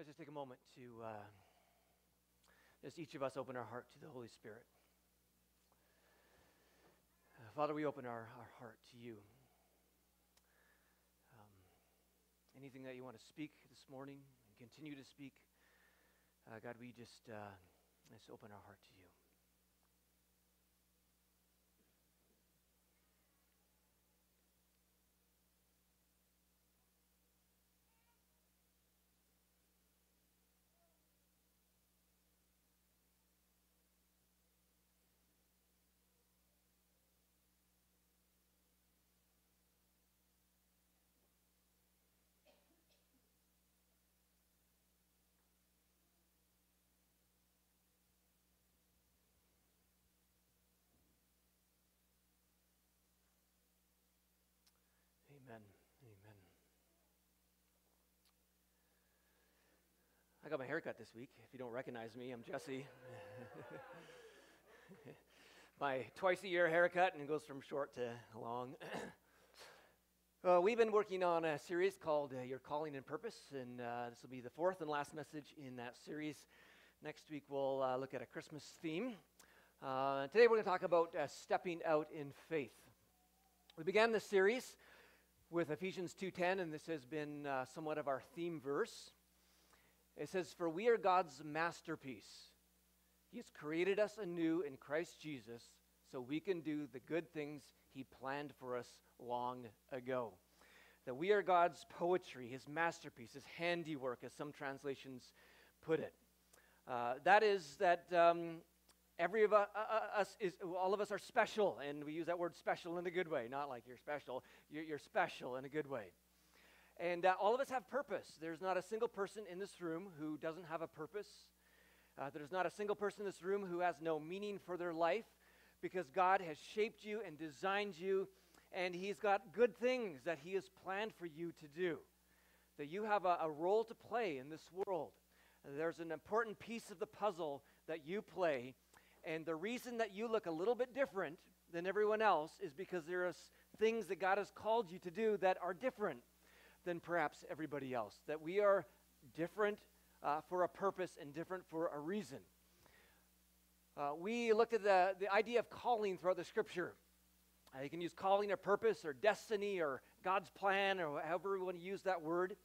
Let's just take a moment to uh, just each of us open our heart to the Holy Spirit. Uh, Father, we open our, our heart to you. Um, anything that you want to speak this morning and continue to speak, uh, God, we just, uh, just open our heart to you. Amen. Amen. I got my haircut this week. If you don't recognize me, I'm Jesse. my twice a year haircut and it goes from short to long. uh, we've been working on a series called uh, Your Calling and Purpose, and uh, this will be the fourth and last message in that series. Next week, we'll uh, look at a Christmas theme. Uh, today, we're going to talk about uh, stepping out in faith. We began this series with Ephesians 2:10 and this has been uh, somewhat of our theme verse. It says for we are God's masterpiece. He has created us anew in Christ Jesus so we can do the good things he planned for us long ago. That we are God's poetry, his masterpiece, his handiwork as some translations put it. Uh, that is that um, Every of uh, uh, us is, all of us are special, and we use that word special in a good way, not like you're special. You're, you're special in a good way. And uh, all of us have purpose. There's not a single person in this room who doesn't have a purpose. Uh, there's not a single person in this room who has no meaning for their life because God has shaped you and designed you, and He's got good things that He has planned for you to do. That you have a, a role to play in this world. There's an important piece of the puzzle that you play and the reason that you look a little bit different than everyone else is because there are things that God has called you to do that are different than perhaps everybody else. That we are different uh, for a purpose and different for a reason. Uh, we looked at the, the idea of calling throughout the scripture. Uh, you can use calling or purpose or destiny or God's plan or however we want to use that word.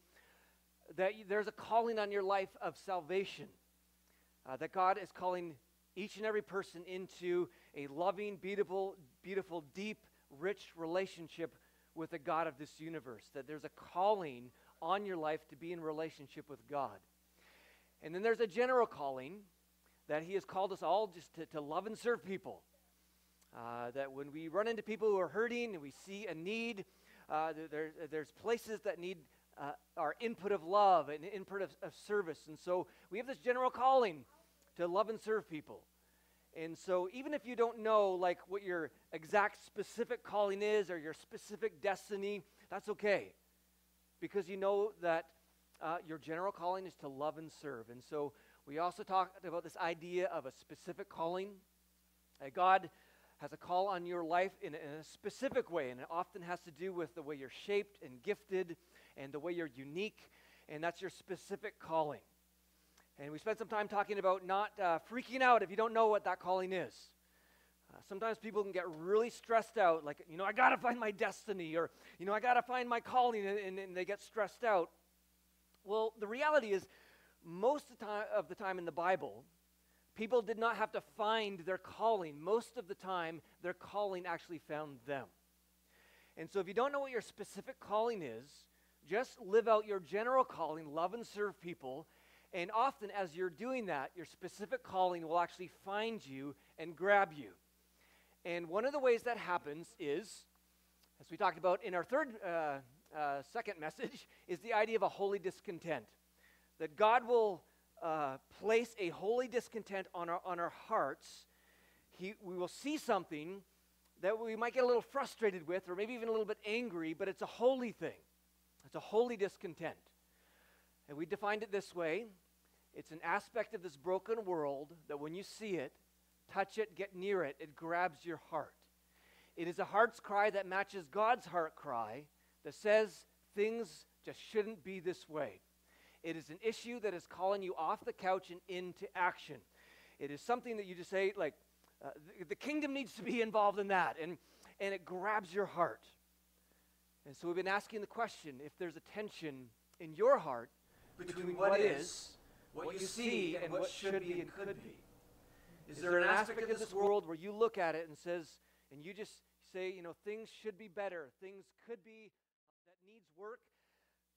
That there's a calling on your life of salvation. Uh, that God is calling each and every person into a loving, beautiful, beautiful, deep, rich relationship with the God of this universe. That there's a calling on your life to be in relationship with God. And then there's a general calling that He has called us all just to, to love and serve people. Uh, that when we run into people who are hurting and we see a need, uh, there, there's places that need uh, our input of love and input of, of service. And so we have this general calling to love and serve people. And so even if you don't know like what your exact specific calling is or your specific destiny, that's okay. Because you know that uh, your general calling is to love and serve. And so we also talked about this idea of a specific calling. Uh, God has a call on your life in, in, a specific way, and it often has to do with the way you're shaped and gifted and the way you're unique, and that's your specific calling. And we spent some time talking about not uh, freaking out if you don't know what that calling is. Uh, sometimes people can get really stressed out, like, you know, I got to find my destiny, or, you know, I got to find my calling, and, and, and, they get stressed out. Well, the reality is, most of the, time, of the time in the Bible, people did not have to find their calling. Most of the time, their calling actually found them. And so, if you don't know what your specific calling is, just live out your general calling, love and serve people, and often, as you're doing that, your specific calling will actually find you and grab you. And one of the ways that happens is, as we talked about in our third, uh, uh, second message, is the idea of a holy discontent. That God will uh, place a holy discontent on our, on our hearts. He, we will see something that we might get a little frustrated with, or maybe even a little bit angry, but it's a holy thing. It's a holy discontent. And we defined it this way it's an aspect of this broken world that when you see it, touch it, get near it, it grabs your heart. It is a heart's cry that matches God's heart cry that says things just shouldn't be this way. It is an issue that is calling you off the couch and into action. It is something that you just say, like, uh, the, the kingdom needs to be involved in that. And, and it grabs your heart. And so we've been asking the question if there's a tension in your heart between what is, what you see, and what should be and could be. Is there an aspect of this world where you look at it and says, and you just say, you know, things should be better, things could be uh, that needs work?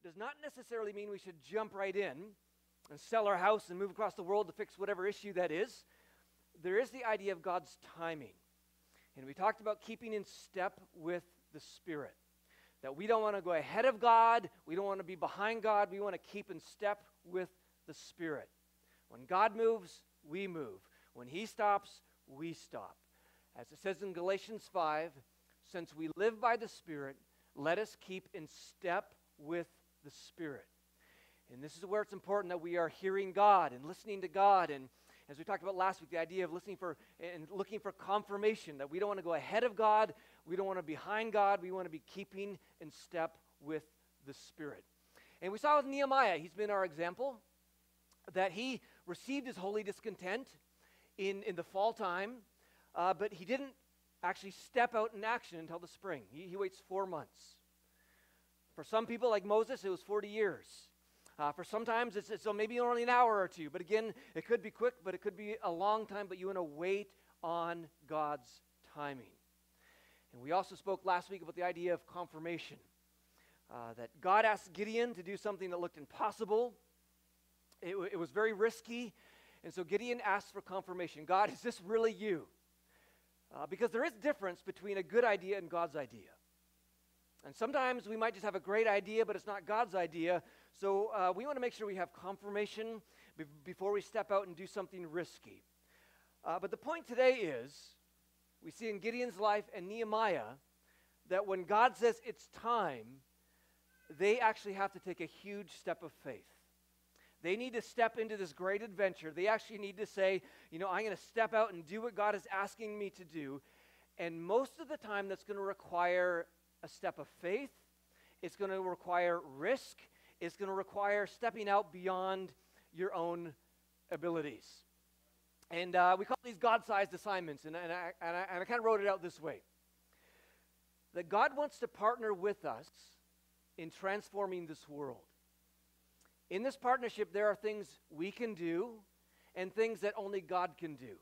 Does not necessarily mean we should jump right in and sell our house and move across the world to fix whatever issue that is. There is the idea of God's timing. And we talked about keeping in step with the Spirit. That we don't want to go ahead of God, we don't want to be behind God, we want to keep in step with the Spirit. When God moves, we move. When He stops, we stop. As it says in Galatians 5, since we live by the Spirit, let us keep in step with the Spirit. And this is where it's important that we are hearing God and listening to God. And as we talked about last week, the idea of listening for and looking for confirmation that we don't want to go ahead of God, we don't want to be behind God, we want to be keeping in step with the Spirit. And we saw with Nehemiah, he's been our example, that he received his holy discontent in, in the fall time, uh, but he didn't actually step out in action until the spring. He, he waits four months. For some people, like Moses, it was 40 years. Uh, for sometimes it's, it's maybe only an hour or two, but again, it could be quick, but it could be a long time, but you want to wait on God's timing. And we also spoke last week about the idea of confirmation. Uh, that God asked Gideon to do something that looked impossible. It, it was very risky. And so Gideon asked for confirmation God, is this really you? Uh, because there is difference between a good idea and God's idea. And sometimes we might just have a great idea, but it's not God's idea. So uh, we want to make sure we have confirmation be- before we step out and do something risky. Uh, but the point today is we see in Gideon's life and Nehemiah that when God says it's time, they actually have to take a huge step of faith. They need to step into this great adventure. They actually need to say, you know, I'm going to step out and do what God is asking me to do. And most of the time, that's going to require a step of faith, it's going to require risk, it's going to require stepping out beyond your own abilities. And uh, we call these God sized assignments, and, and I, and I, and I kind of wrote it out this way that God wants to partner with us in transforming this world. In this partnership, there are things we can do and things that only God can do.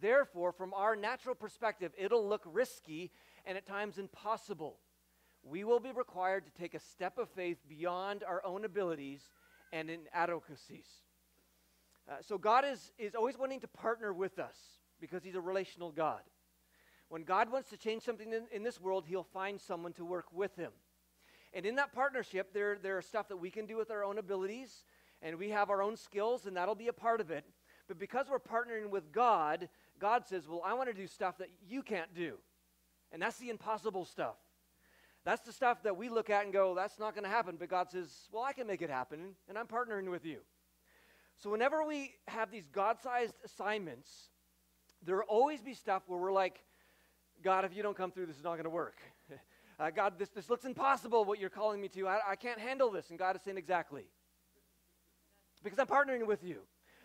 Therefore, from our natural perspective, it'll look risky and at times impossible we will be required to take a step of faith beyond our own abilities and inadequacies. Uh, so God is, is always wanting to partner with us because he's a relational God. When God wants to change something in, in this world, he'll find someone to work with him. And in that partnership, there, there are stuff that we can do with our own abilities, and we have our own skills, and that'll be a part of it. But because we're partnering with God, God says, Well, I want to do stuff that you can't do. And that's the impossible stuff. That's the stuff that we look at and go, that's not going to happen. But God says, well, I can make it happen, and I'm partnering with you. So whenever we have these God sized assignments, there will always be stuff where we're like, God, if you don't come through, this is not going to work. Uh, God, this, this looks impossible, what you're calling me to. I, I can't handle this. And God is saying, exactly. Because I'm partnering with you.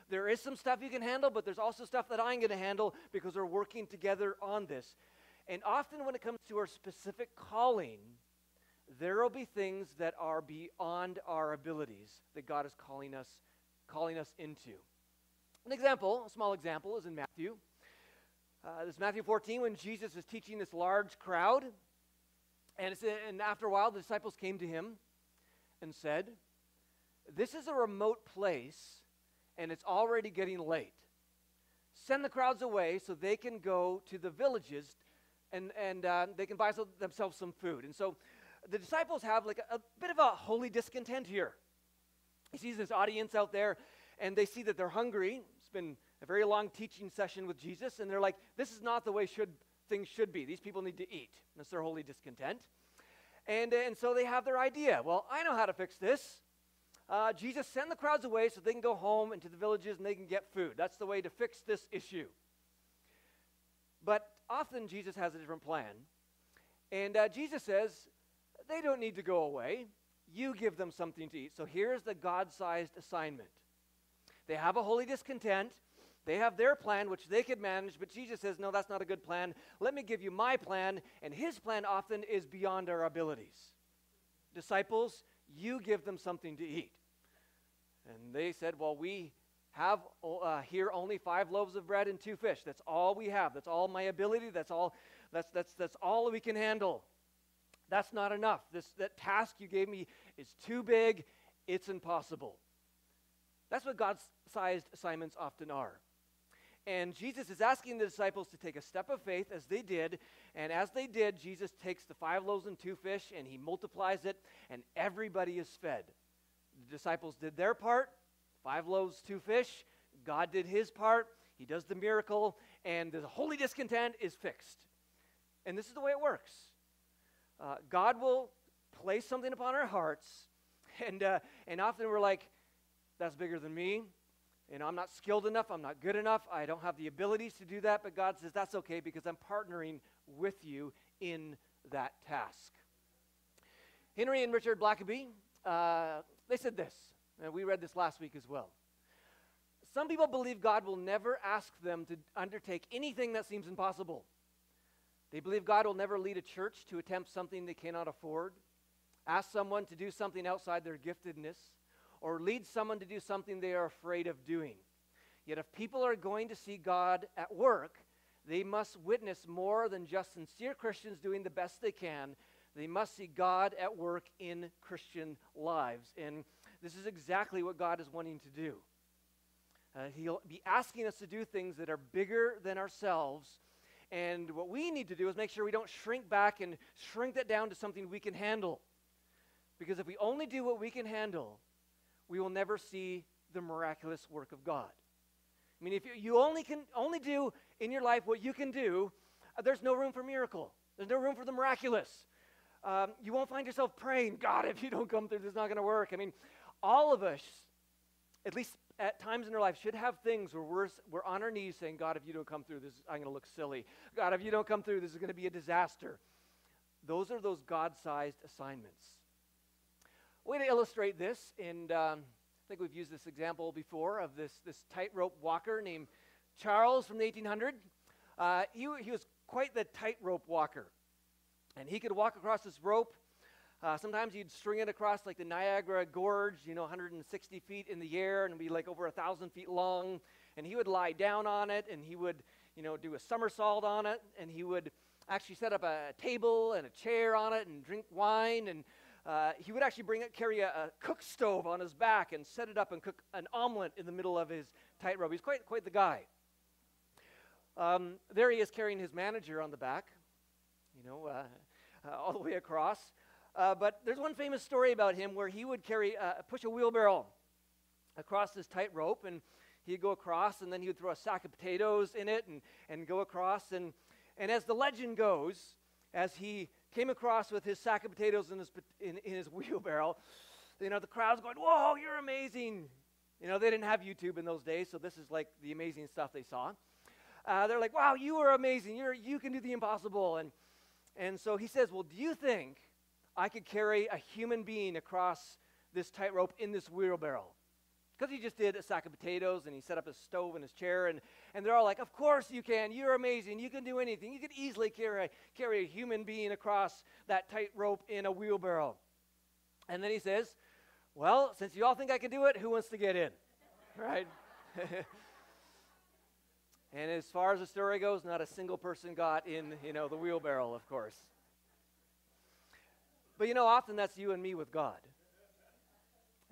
There is some stuff you can handle, but there's also stuff that I'm going to handle because we're working together on this. And often, when it comes to our specific calling, there will be things that are beyond our abilities that God is calling us, calling us into. An example, a small example, is in Matthew. Uh, this is Matthew 14 when Jesus is teaching this large crowd. And, and after a while, the disciples came to him and said, This is a remote place, and it's already getting late. Send the crowds away so they can go to the villages and, and uh, they can buy some, themselves some food. And so the disciples have like a, a bit of a holy discontent here. He sees this audience out there, and they see that they're hungry. It's been a very long teaching session with Jesus, and they're like, this is not the way should, things should be. These people need to eat. That's their holy discontent. And, and so they have their idea. Well, I know how to fix this. Uh, Jesus, send the crowds away so they can go home into the villages and they can get food. That's the way to fix this issue. But often Jesus has a different plan. And uh, Jesus says, they don't need to go away. you give them something to eat. So here's the God sized assignment. They have a holy discontent. They have their plan, which they could manage, but Jesus says, No, that's not a good plan. Let me give you my plan. And his plan often is beyond our abilities. Disciples, you give them something to eat. And they said, Well, we have uh, here only five loaves of bread and two fish. That's all we have. That's all my ability. That's all, that's, that's, that's all we can handle. That's not enough. This, that task you gave me is too big. It's impossible. That's what God sized assignments often are. And Jesus is asking the disciples to take a step of faith as they did. And as they did, Jesus takes the five loaves and two fish and he multiplies it, and everybody is fed. The disciples did their part five loaves, two fish. God did his part. He does the miracle, and the holy discontent is fixed. And this is the way it works uh, God will place something upon our hearts, and, uh, and often we're like, that's bigger than me. You know, I'm not skilled enough. I'm not good enough. I don't have the abilities to do that. But God says, that's okay because I'm partnering with you in that task. Henry and Richard Blackaby, uh, they said this, and we read this last week as well. Some people believe God will never ask them to undertake anything that seems impossible. They believe God will never lead a church to attempt something they cannot afford, ask someone to do something outside their giftedness, or lead someone to do something they are afraid of doing. Yet, if people are going to see God at work, they must witness more than just sincere Christians doing the best they can. They must see God at work in Christian lives. And this is exactly what God is wanting to do. Uh, he'll be asking us to do things that are bigger than ourselves. And what we need to do is make sure we don't shrink back and shrink that down to something we can handle. Because if we only do what we can handle, we will never see the miraculous work of God. I mean, if you only can only do in your life what you can do, uh, there's no room for miracle. There's no room for the miraculous. Um, you won't find yourself praying, God, if you don't come through, this is not going to work. I mean, all of us, at least at times in our life, should have things where we're, we're on our knees saying, God, if you don't come through, this I'm going to look silly. God, if you don't come through, this is going to be a disaster. Those are those God sized assignments. Way to illustrate this, and um, I think we've used this example before of this, this tightrope walker named Charles from the 1800s. Uh, he, he was quite the tightrope walker. And he could walk across this rope. Uh, sometimes he'd string it across like the Niagara Gorge, you know, 160 feet in the air and be like over a thousand feet long. And he would lie down on it and he would, you know, do a somersault on it. And he would actually set up a table and a chair on it and drink wine and uh, he would actually bring carry a, a, cook stove on his back and set it up and cook an omelet in the middle of his tightrope. He's quite, quite the guy. Um, there he is carrying his manager on the back, you know, uh, uh, all the way across. Uh, but there's one famous story about him where he would carry, uh, push a wheelbarrow across this tightrope, and he'd go across, and then he would throw a sack of potatoes in it and, and go across. And, and as the legend goes, as he came across with his sack of potatoes in his, in, in his wheelbarrow, you know, the crowd's going, Whoa, you're amazing. You know, they didn't have YouTube in those days, so this is like the amazing stuff they saw. Uh, they're like, Wow, you are amazing. You're, you can do the impossible. And, and so he says, Well, do you think I could carry a human being across this tightrope in this wheelbarrow? Because he just did a sack of potatoes and he set up his stove and his chair, and, and they're all like, Of course you can. You're amazing. You can do anything. You could easily carry, carry a human being across that tightrope in a wheelbarrow. And then he says, Well, since you all think I can do it, who wants to get in? right? and as far as the story goes, not a single person got in, you know, the wheelbarrow, of course. But you know, often that's you and me with God.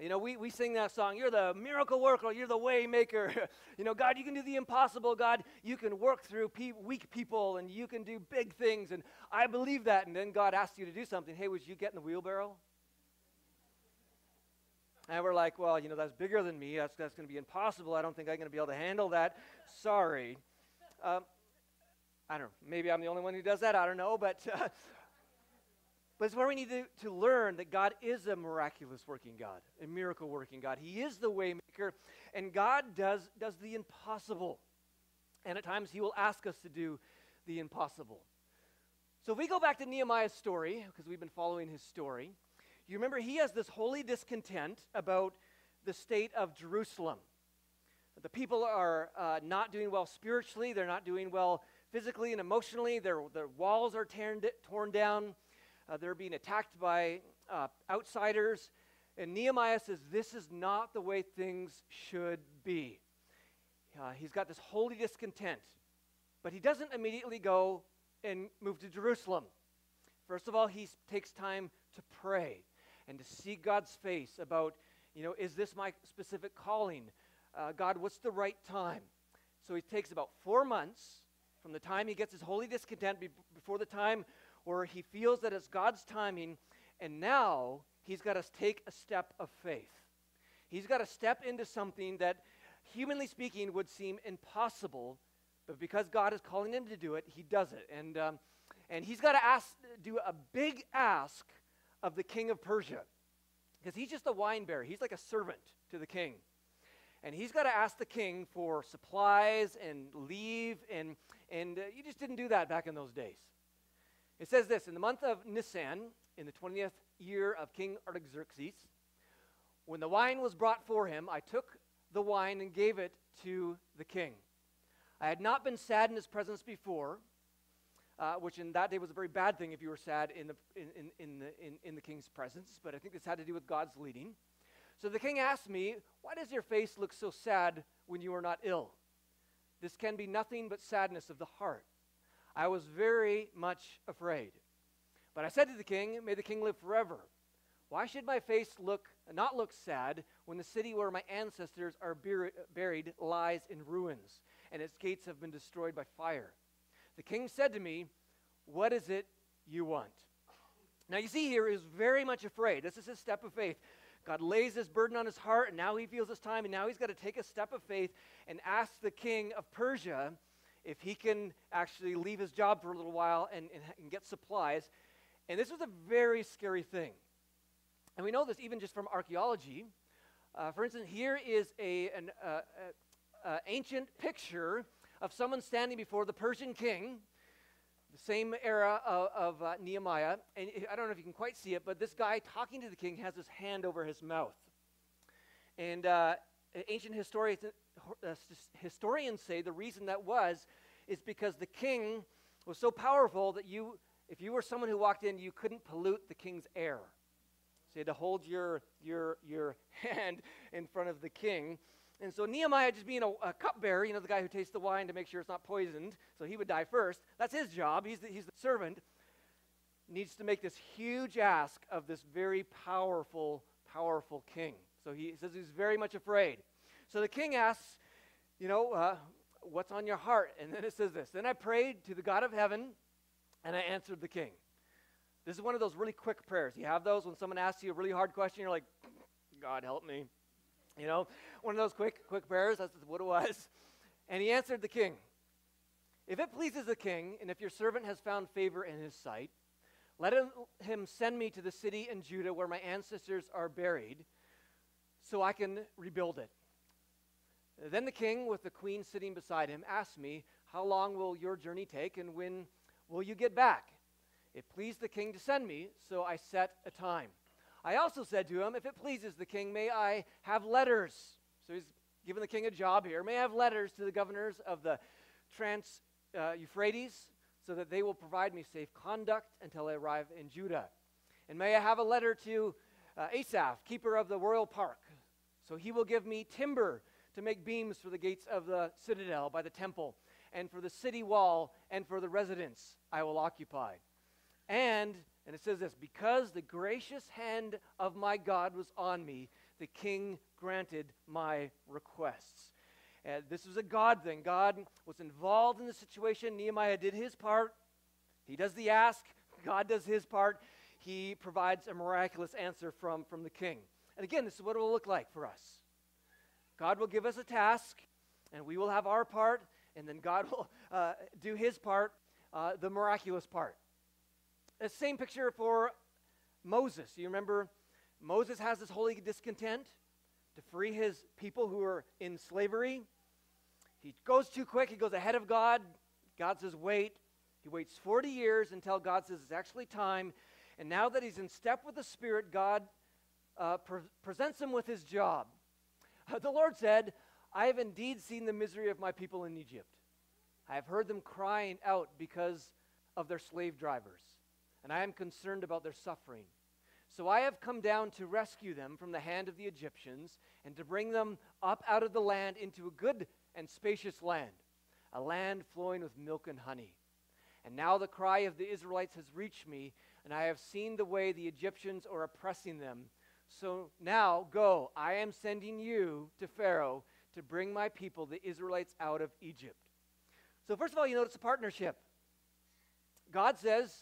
You know, we, we sing that song, You're the miracle worker, you're the way maker. you know, God, you can do the impossible. God, you can work through pe- weak people and you can do big things. And I believe that. And then God asks you to do something. Hey, would you get in the wheelbarrow? And we're like, well, you know, that's bigger than me. That's, that's going to be impossible. I don't think I'm going to be able to handle that. Sorry. Um, I don't know. Maybe I'm the only one who does that. I don't know. But uh, but it's where we need to, to learn that God is a miraculous working God, a miracle working God. He is the waymaker, and God does, does the impossible. And at times, He will ask us to do the impossible. So if we go back to Nehemiah's story, because we've been following his story, you remember he has this holy discontent about the state of Jerusalem. The people are uh, not doing well spiritually, they're not doing well physically and emotionally, their, their walls are torn, torn down, uh, they're being attacked by uh, outsiders. And Nehemiah says, This is not the way things should be. Uh, he's got this holy discontent, but he doesn't immediately go and move to Jerusalem. First of all, he takes time to pray and to seek God's face about, you know, is this my specific calling? Uh, God, what's the right time? So he takes about four months from the time he gets his holy discontent be- before the time where he feels that it's God's timing, and now he's got to take a step of faith. He's got to step into something that, humanly speaking, would seem impossible, but because God is calling him to do it, he does it. And, um, and he's got to ask, do a big ask of the king of Persia, because he's just a wine bearer. He's like a servant to the king. And he's got to ask the king for supplies and leave, and, and uh, you just didn't do that back in those days. It says this In the month of Nisan, in the 20th year of King Artaxerxes, when the wine was brought for him, I took the wine and gave it to the king. I had not been sad in his presence before, uh, which in that day was a very bad thing if you were sad in the, in, in, in, the, in, in the king's presence, but I think this had to do with God's leading. So the king asked me, Why does your face look so sad when you are not ill? This can be nothing but sadness of the heart. I was very much afraid. But I said to the king, May the king live forever. Why should my face look not look sad when the city where my ancestors are buried lies in ruins and its gates have been destroyed by fire? The king said to me, What is it you want? Now you see here is very much afraid. This is his step of faith. God lays this burden on his heart, and now he feels it's time, and now he's got to take a step of faith and ask the king of Persia if he can actually leave his job for a little while and, and, and get supplies. And this was a very scary thing. And we know this even just from archaeology. Uh, for instance, here is a, an uh, uh, uh, ancient picture of someone standing before the Persian king, the same era of, of uh, Nehemiah. And I don't know if you can quite see it, but this guy talking to the king has his hand over his mouth. And ancient historians, Uh, historians say the reason that was is because the king was so powerful that you, if you were someone who walked in, you couldn't pollute the king's air. So you had to hold your, your, your hand in front of the king. And so Nehemiah, just being a, a cupbearer, you know, the guy who tastes the wine to make sure it's not poisoned, so he would die first. That's his job. He's the, he's the servant. Needs to make this huge ask of this very powerful, powerful king. So he says he's very much afraid. So the king asks, you know, uh, what's on your heart? And then it says this Then I prayed to the God of heaven, and I answered the king. This is one of those really quick prayers. You have those when someone asks you a really hard question, you're like, God help me. You know, one of those quick, quick prayers. That's what it was. And he answered the king If it pleases the king, and if your servant has found favor in his sight, let him, him send me to the city in Judah where my ancestors are buried, so I can rebuild it. Then the king, with the queen sitting beside him, asked me, How long will your journey take, and when will you get back? It pleased the king to send me, so I set a time. I also said to him, If it pleases the king, may I have letters? So he's giving the king a job here. May I have letters to the governors of the Trans uh, Euphrates, so that they will provide me safe conduct until I arrive in Judah? And may I have a letter to uh, Asaph, keeper of the royal park, so he will give me timber to make beams for the gates of the citadel by the temple, and for the city wall, and for the residence I will occupy. And, and it says this, because the gracious hand of my God was on me, the king granted my requests. And this was a God thing. God was involved in the situation. Nehemiah did his part. He does the ask. God does his part. He provides a miraculous answer from, from the king. And again, this is what it will look like for us. God will give us a task, and we will have our part, and then God will uh, do his part, uh, the miraculous part. The same picture for Moses. You remember Moses has this holy discontent to free his people who are in slavery. He goes too quick, he goes ahead of God. God says, wait. He waits 40 years until God says it's actually time. And now that he's in step with the Spirit, God uh, pre- presents him with his job. The Lord said, I have indeed seen the misery of my people in Egypt. I have heard them crying out because of their slave drivers, and I am concerned about their suffering. So I have come down to rescue them from the hand of the Egyptians and to bring them up out of the land into a good and spacious land, a land flowing with milk and honey. And now the cry of the Israelites has reached me, and I have seen the way the Egyptians are oppressing them. So now go, I am sending you to Pharaoh to bring my people, the Israelites, out of Egypt. So, first of all, you notice a partnership. God says,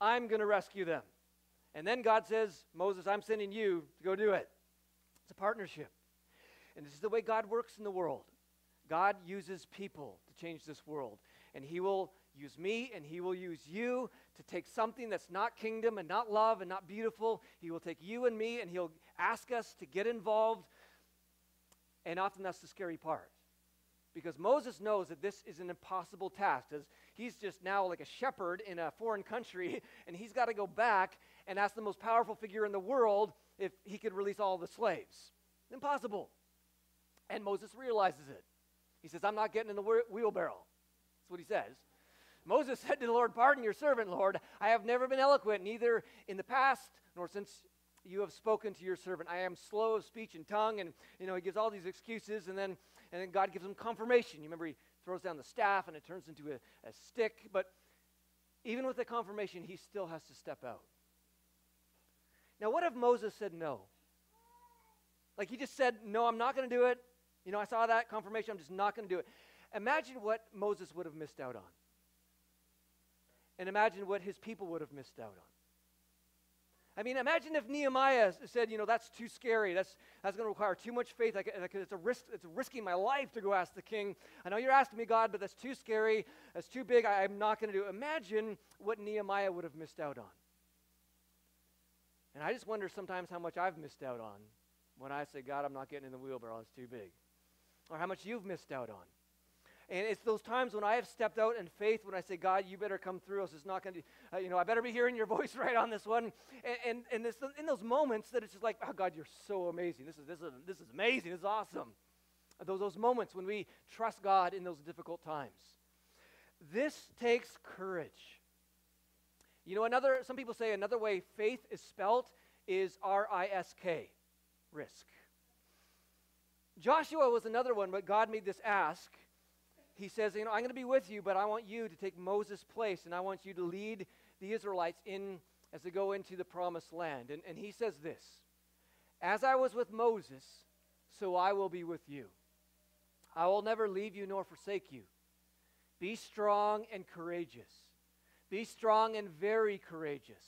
I'm going to rescue them. And then God says, Moses, I'm sending you to go do it. It's a partnership. And this is the way God works in the world. God uses people to change this world. And He will use me and He will use you to take something that's not kingdom and not love and not beautiful. He will take you and me and He'll ask us to get involved. And often that's the scary part. Because Moses knows that this is an impossible task, as he's just now like a shepherd in a foreign country, and he's got to go back and ask the most powerful figure in the world if he could release all the slaves. Impossible. And Moses realizes it. He says, I'm not getting in the wheelbarrow. That's what he says. Moses said to the Lord, Pardon your servant, Lord. I have never been eloquent, neither in the past nor since you have spoken to your servant. I am slow of speech and tongue. And, you know, he gives all these excuses, and then, and then God gives him confirmation. You remember, he throws down the staff, and it turns into a, a stick. But even with the confirmation, he still has to step out. Now, what if Moses said no? Like he just said, No, I'm not going to do it. You know, I saw that confirmation, I'm just not going to do it. Imagine what Moses would have missed out on. And imagine what his people would have missed out on. I mean, imagine if Nehemiah said, you know, that's too scary. That's, that's going to require too much faith. I, I, it's, a risk, it's risking my life to go ask the king. I know you're asking me, God, but that's too scary. That's too big. I, I'm not going to do it. Imagine what Nehemiah would have missed out on. And I just wonder sometimes how much I've missed out on when I say, God, I'm not getting in the wheelbarrow. Oh, it's too big. Or how much you've missed out on. And it's those times when I have stepped out in faith when I say, God, you better come through us. It's not going to, uh, you know, I better be hearing your voice right on this one. And, and, and it's in those moments that it's just like, oh, God, you're so amazing. This is, this is, this is amazing. This is awesome. Those, those moments when we trust God in those difficult times. This takes courage. You know, another, some people say another way faith is spelt is R I S K, risk. Joshua was another one, but God made this ask he says, You know, I'm going to be with you, but I want you to take Moses' place, and I want you to lead the Israelites in as they go into the promised land. And, and he says this As I was with Moses, so I will be with you. I will never leave you nor forsake you. Be strong and courageous. Be strong and very courageous.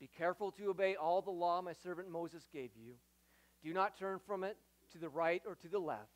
Be careful to obey all the law my servant Moses gave you. Do not turn from it to the right or to the left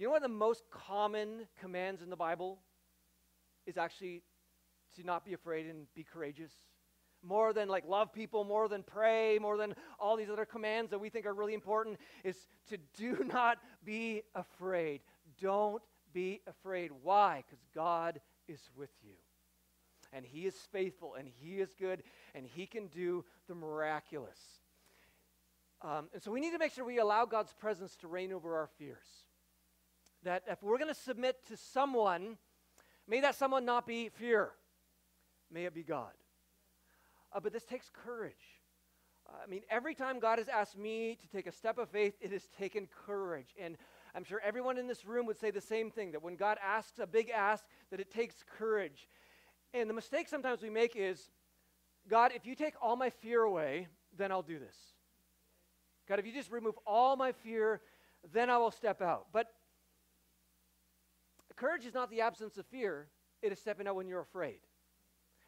You know one of the most common commands in the Bible is actually to not be afraid and be courageous? More than like love people, more than pray, more than all these other commands that we think are really important, is to do not be afraid. Don't be afraid. Why? Because God is with you. And He is faithful, and He is good, and He can do the miraculous. Um, and so we need to make sure we allow God's presence to reign over our fears that if we're going to submit to someone, may that someone not be fear, may it be God. Uh, but this takes courage. Uh, I mean, every time God has asked me to take a step of faith, it has taken courage. And I'm sure everyone in this room would say the same thing that when God asks a big ask, that it takes courage. And the mistake sometimes we make is God, if you take all my fear away, then I'll do this. God, if you just remove all my fear, then I will step out. But Courage is not the absence of fear, it is stepping out when you're afraid.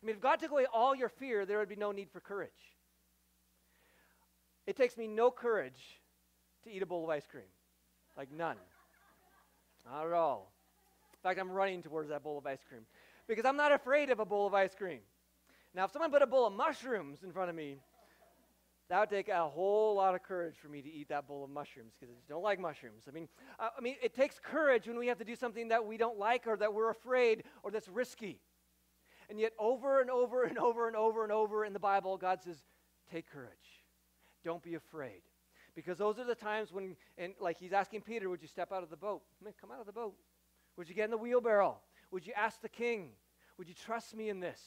I mean, if God took away all your fear, there would be no need for courage. It takes me no courage to eat a bowl of ice cream. Like none. Not at all. In fact, I'm running towards that bowl of ice cream because I'm not afraid of a bowl of ice cream. Now, if someone put a bowl of mushrooms in front of me, that would take a whole lot of courage for me to eat that bowl of mushrooms because I just don't like mushrooms. I mean, uh, I mean, it takes courage when we have to do something that we don't like or that we're afraid or that's risky. And yet, over and over and over and over and over in the Bible, God says, take courage. Don't be afraid. Because those are the times when, and like he's asking Peter, would you step out of the boat? Man, come out of the boat. Would you get in the wheelbarrow? Would you ask the king? Would you trust me in this?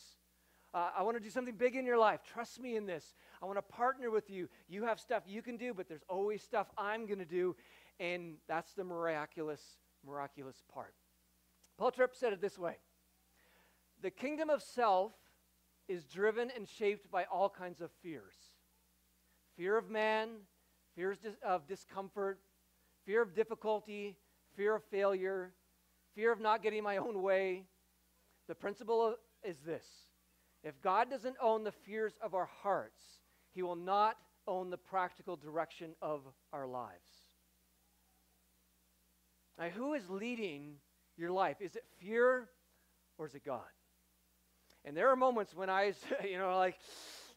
Uh, I want to do something big in your life. Trust me in this. I want to partner with you. You have stuff you can do, but there's always stuff I'm going to do. And that's the miraculous, miraculous part. Paul Tripp said it this way The kingdom of self is driven and shaped by all kinds of fears fear of man, fears of discomfort, fear of difficulty, fear of failure, fear of not getting my own way. The principle is this if God doesn't own the fears of our hearts, he will not own the practical direction of our lives. Now, who is leading your life? Is it fear or is it God? And there are moments when I, you know, like,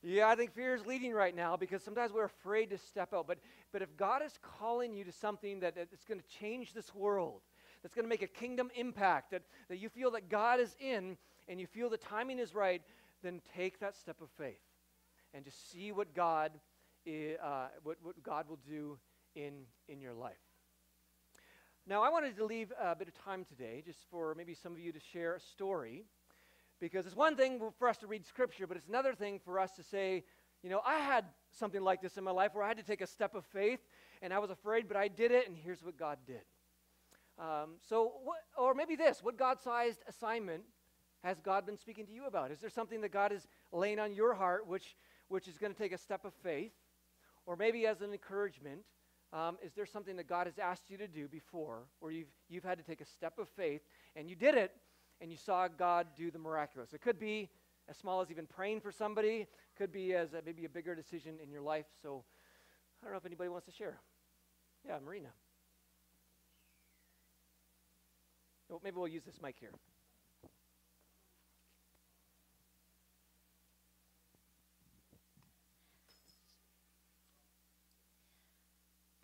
yeah, I think fear is leading right now because sometimes we're afraid to step out. But, but if God is calling you to something that, that is going to change this world, that's going to make a kingdom impact, that, that you feel that God is in and you feel the timing is right, then take that step of faith and just see what God, uh, what, what God will do in, in your life. Now, I wanted to leave a bit of time today just for maybe some of you to share a story because it's one thing for us to read scripture, but it's another thing for us to say, you know, I had something like this in my life where I had to take a step of faith and I was afraid, but I did it, and here's what God did. Um, so, what, or maybe this what God sized assignment has God been speaking to you about? Is there something that God is laying on your heart which, which is going to take a step of faith? Or maybe as an encouragement, um, is there something that God has asked you to do before where you've, you've had to take a step of faith and you did it and you saw God do the miraculous. It could be as small as even praying for somebody, could be as a, maybe a bigger decision in your life. So I don't know if anybody wants to share. Yeah, Marina. Oh, maybe we'll use this mic here.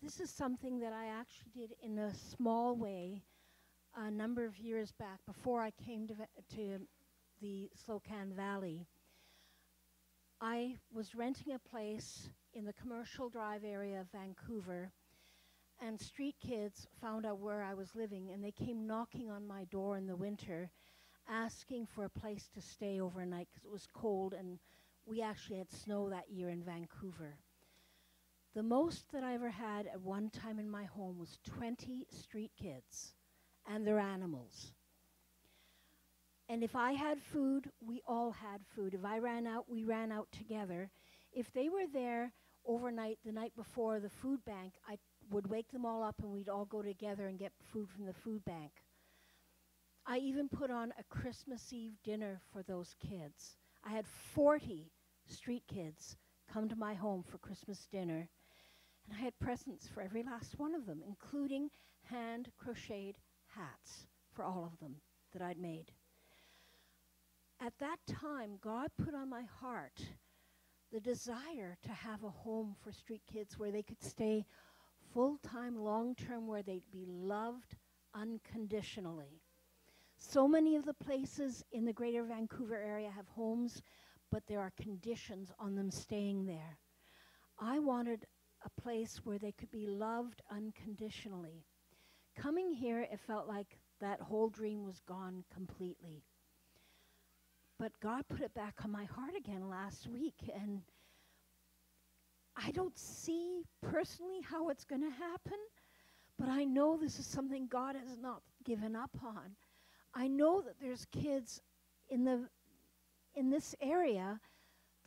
This is something that I actually did in a small way a number of years back before I came to, to the Slocan Valley. I was renting a place in the commercial drive area of Vancouver, and street kids found out where I was living, and they came knocking on my door in the winter asking for a place to stay overnight because it was cold, and we actually had snow that year in Vancouver. The most that I ever had at one time in my home was 20 street kids and their animals. And if I had food, we all had food. If I ran out, we ran out together. If they were there overnight, the night before the food bank, I would wake them all up and we'd all go together and get food from the food bank. I even put on a Christmas Eve dinner for those kids. I had 40 street kids come to my home for Christmas dinner, and I had presents for every last one of them, including hand crocheted hats for all of them that I'd made. At that time, God put on my heart the desire to have a home for street kids where they could stay full time, long term, where they'd be loved unconditionally. So many of the places in the greater Vancouver area have homes, but there are conditions on them staying there. I wanted a place where they could be loved unconditionally. Coming here, it felt like that whole dream was gone completely. But God put it back on my heart again last week, and I don't see personally how it's going to happen, but I know this is something God has not given up on. I know that there's kids in the in this area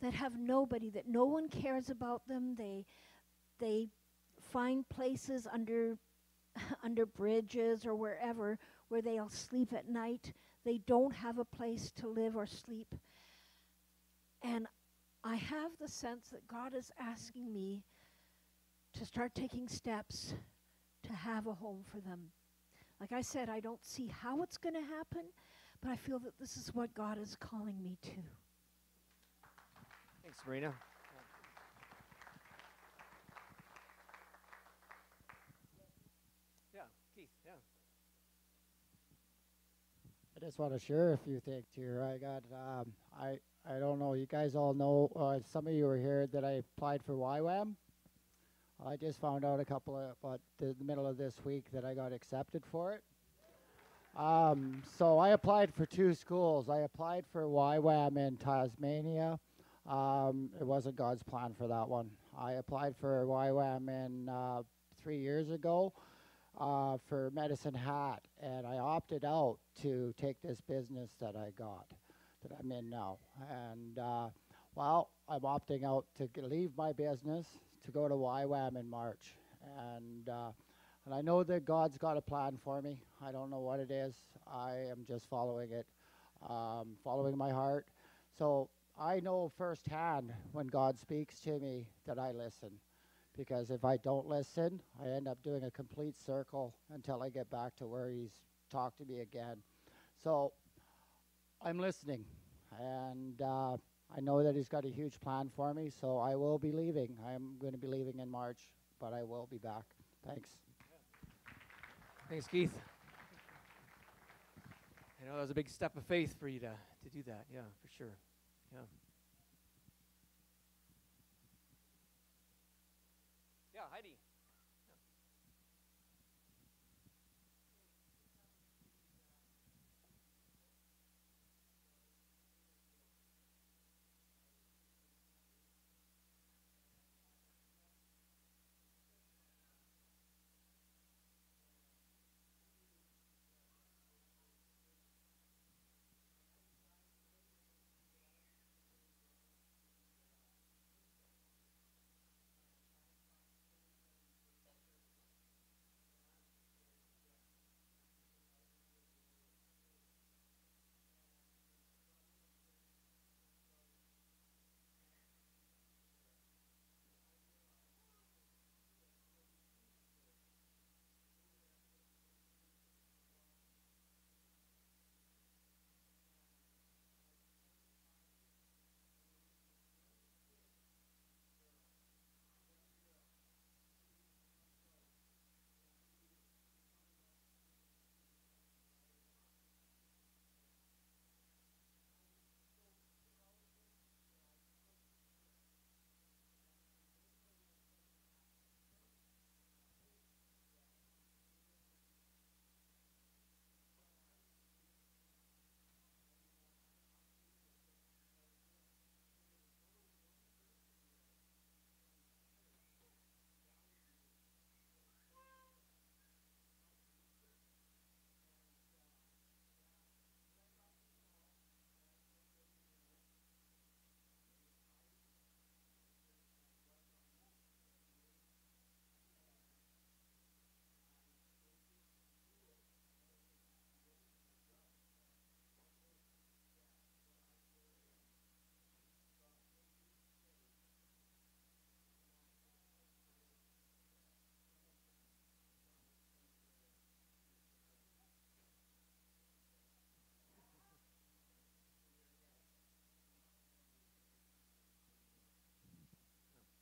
that have nobody that no one cares about them. They they find places under under bridges or wherever where they'll sleep at night. They don't have a place to live or sleep. And I have the sense that God is asking me to start taking steps to have a home for them. Like I said, I don't see how it's going to happen, but I feel that this is what God is calling me to. Thanks, Marina. Yeah, Keith, yeah. I just want to share a few things here. I got, um, I, I don't know, you guys all know, uh, some of you were here that I applied for YWAM. I just found out a couple of, about the middle of this week that I got accepted for it. Um, so I applied for two schools. I applied for YWAM in Tasmania. Um, it wasn't God's plan for that one. I applied for YWAM in uh, three years ago uh, for Medicine Hat, and I opted out to take this business that I got, that I'm in now. And uh, well, I'm opting out to leave my business to go to YWAM in March, and uh, and I know that God's got a plan for me. I don't know what it is. I am just following it, um, following my heart. So I know firsthand when God speaks to me that I listen because if I don't listen, I end up doing a complete circle until I get back to where he's talked to me again. So I'm listening, and uh, I know that he's got a huge plan for me. So I will be leaving. I'm going to be leaving in March, but I will be back. Thanks. Thanks, Keith. I know that was a big step of faith for you to, to do that. Yeah, for sure. Yeah. Yeah,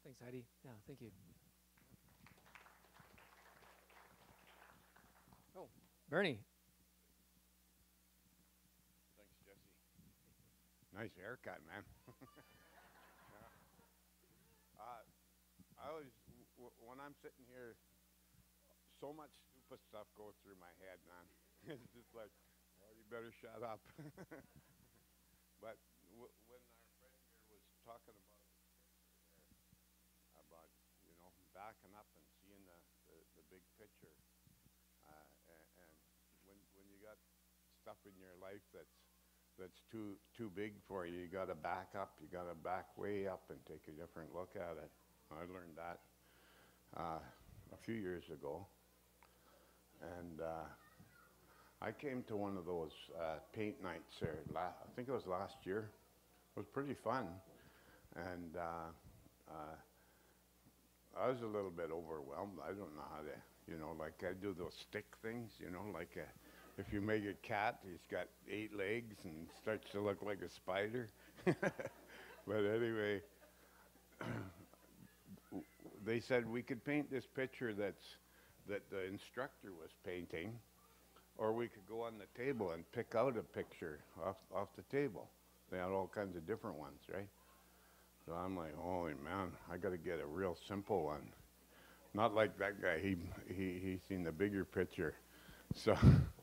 Thanks, Heidi. Yeah, thank you. Oh, Bernie. Thanks, Jesse. Nice haircut, man. Uh, I always, when I'm sitting here, so much stupid stuff goes through my head, man. it's just like, oh, you better shut up. but when our friend here was talking about the picture there, about you know backing up and seeing the the, the big picture, uh, and, and when when you got stuff in your life that's that's too too big for you. You got to back up. You got to back way up and take a different look at it. I learned that uh, a few years ago, and uh, I came to one of those uh, paint nights there. I think it was last year. It was pretty fun, and uh, uh, I was a little bit overwhelmed. I don't know how to, you know, like I do those stick things, you know, like uh if you make a cat, he's got eight legs and starts to look like a spider. but anyway, they said we could paint this picture that's that the instructor was painting, or we could go on the table and pick out a picture off off the table. They had all kinds of different ones, right? So I'm like, holy man, I got to get a real simple one. Not like that guy. He he he seen the bigger picture. So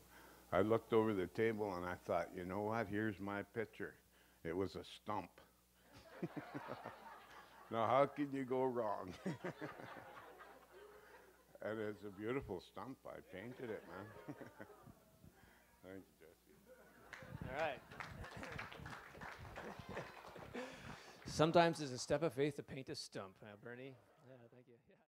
I looked over the table and I thought, you know what? Here's my picture. It was a stump. now how can you go wrong? and it's a beautiful stump. I painted it, man. Thanks, Jesse. All right. Sometimes it's a step of faith to paint a stump, huh, Bernie?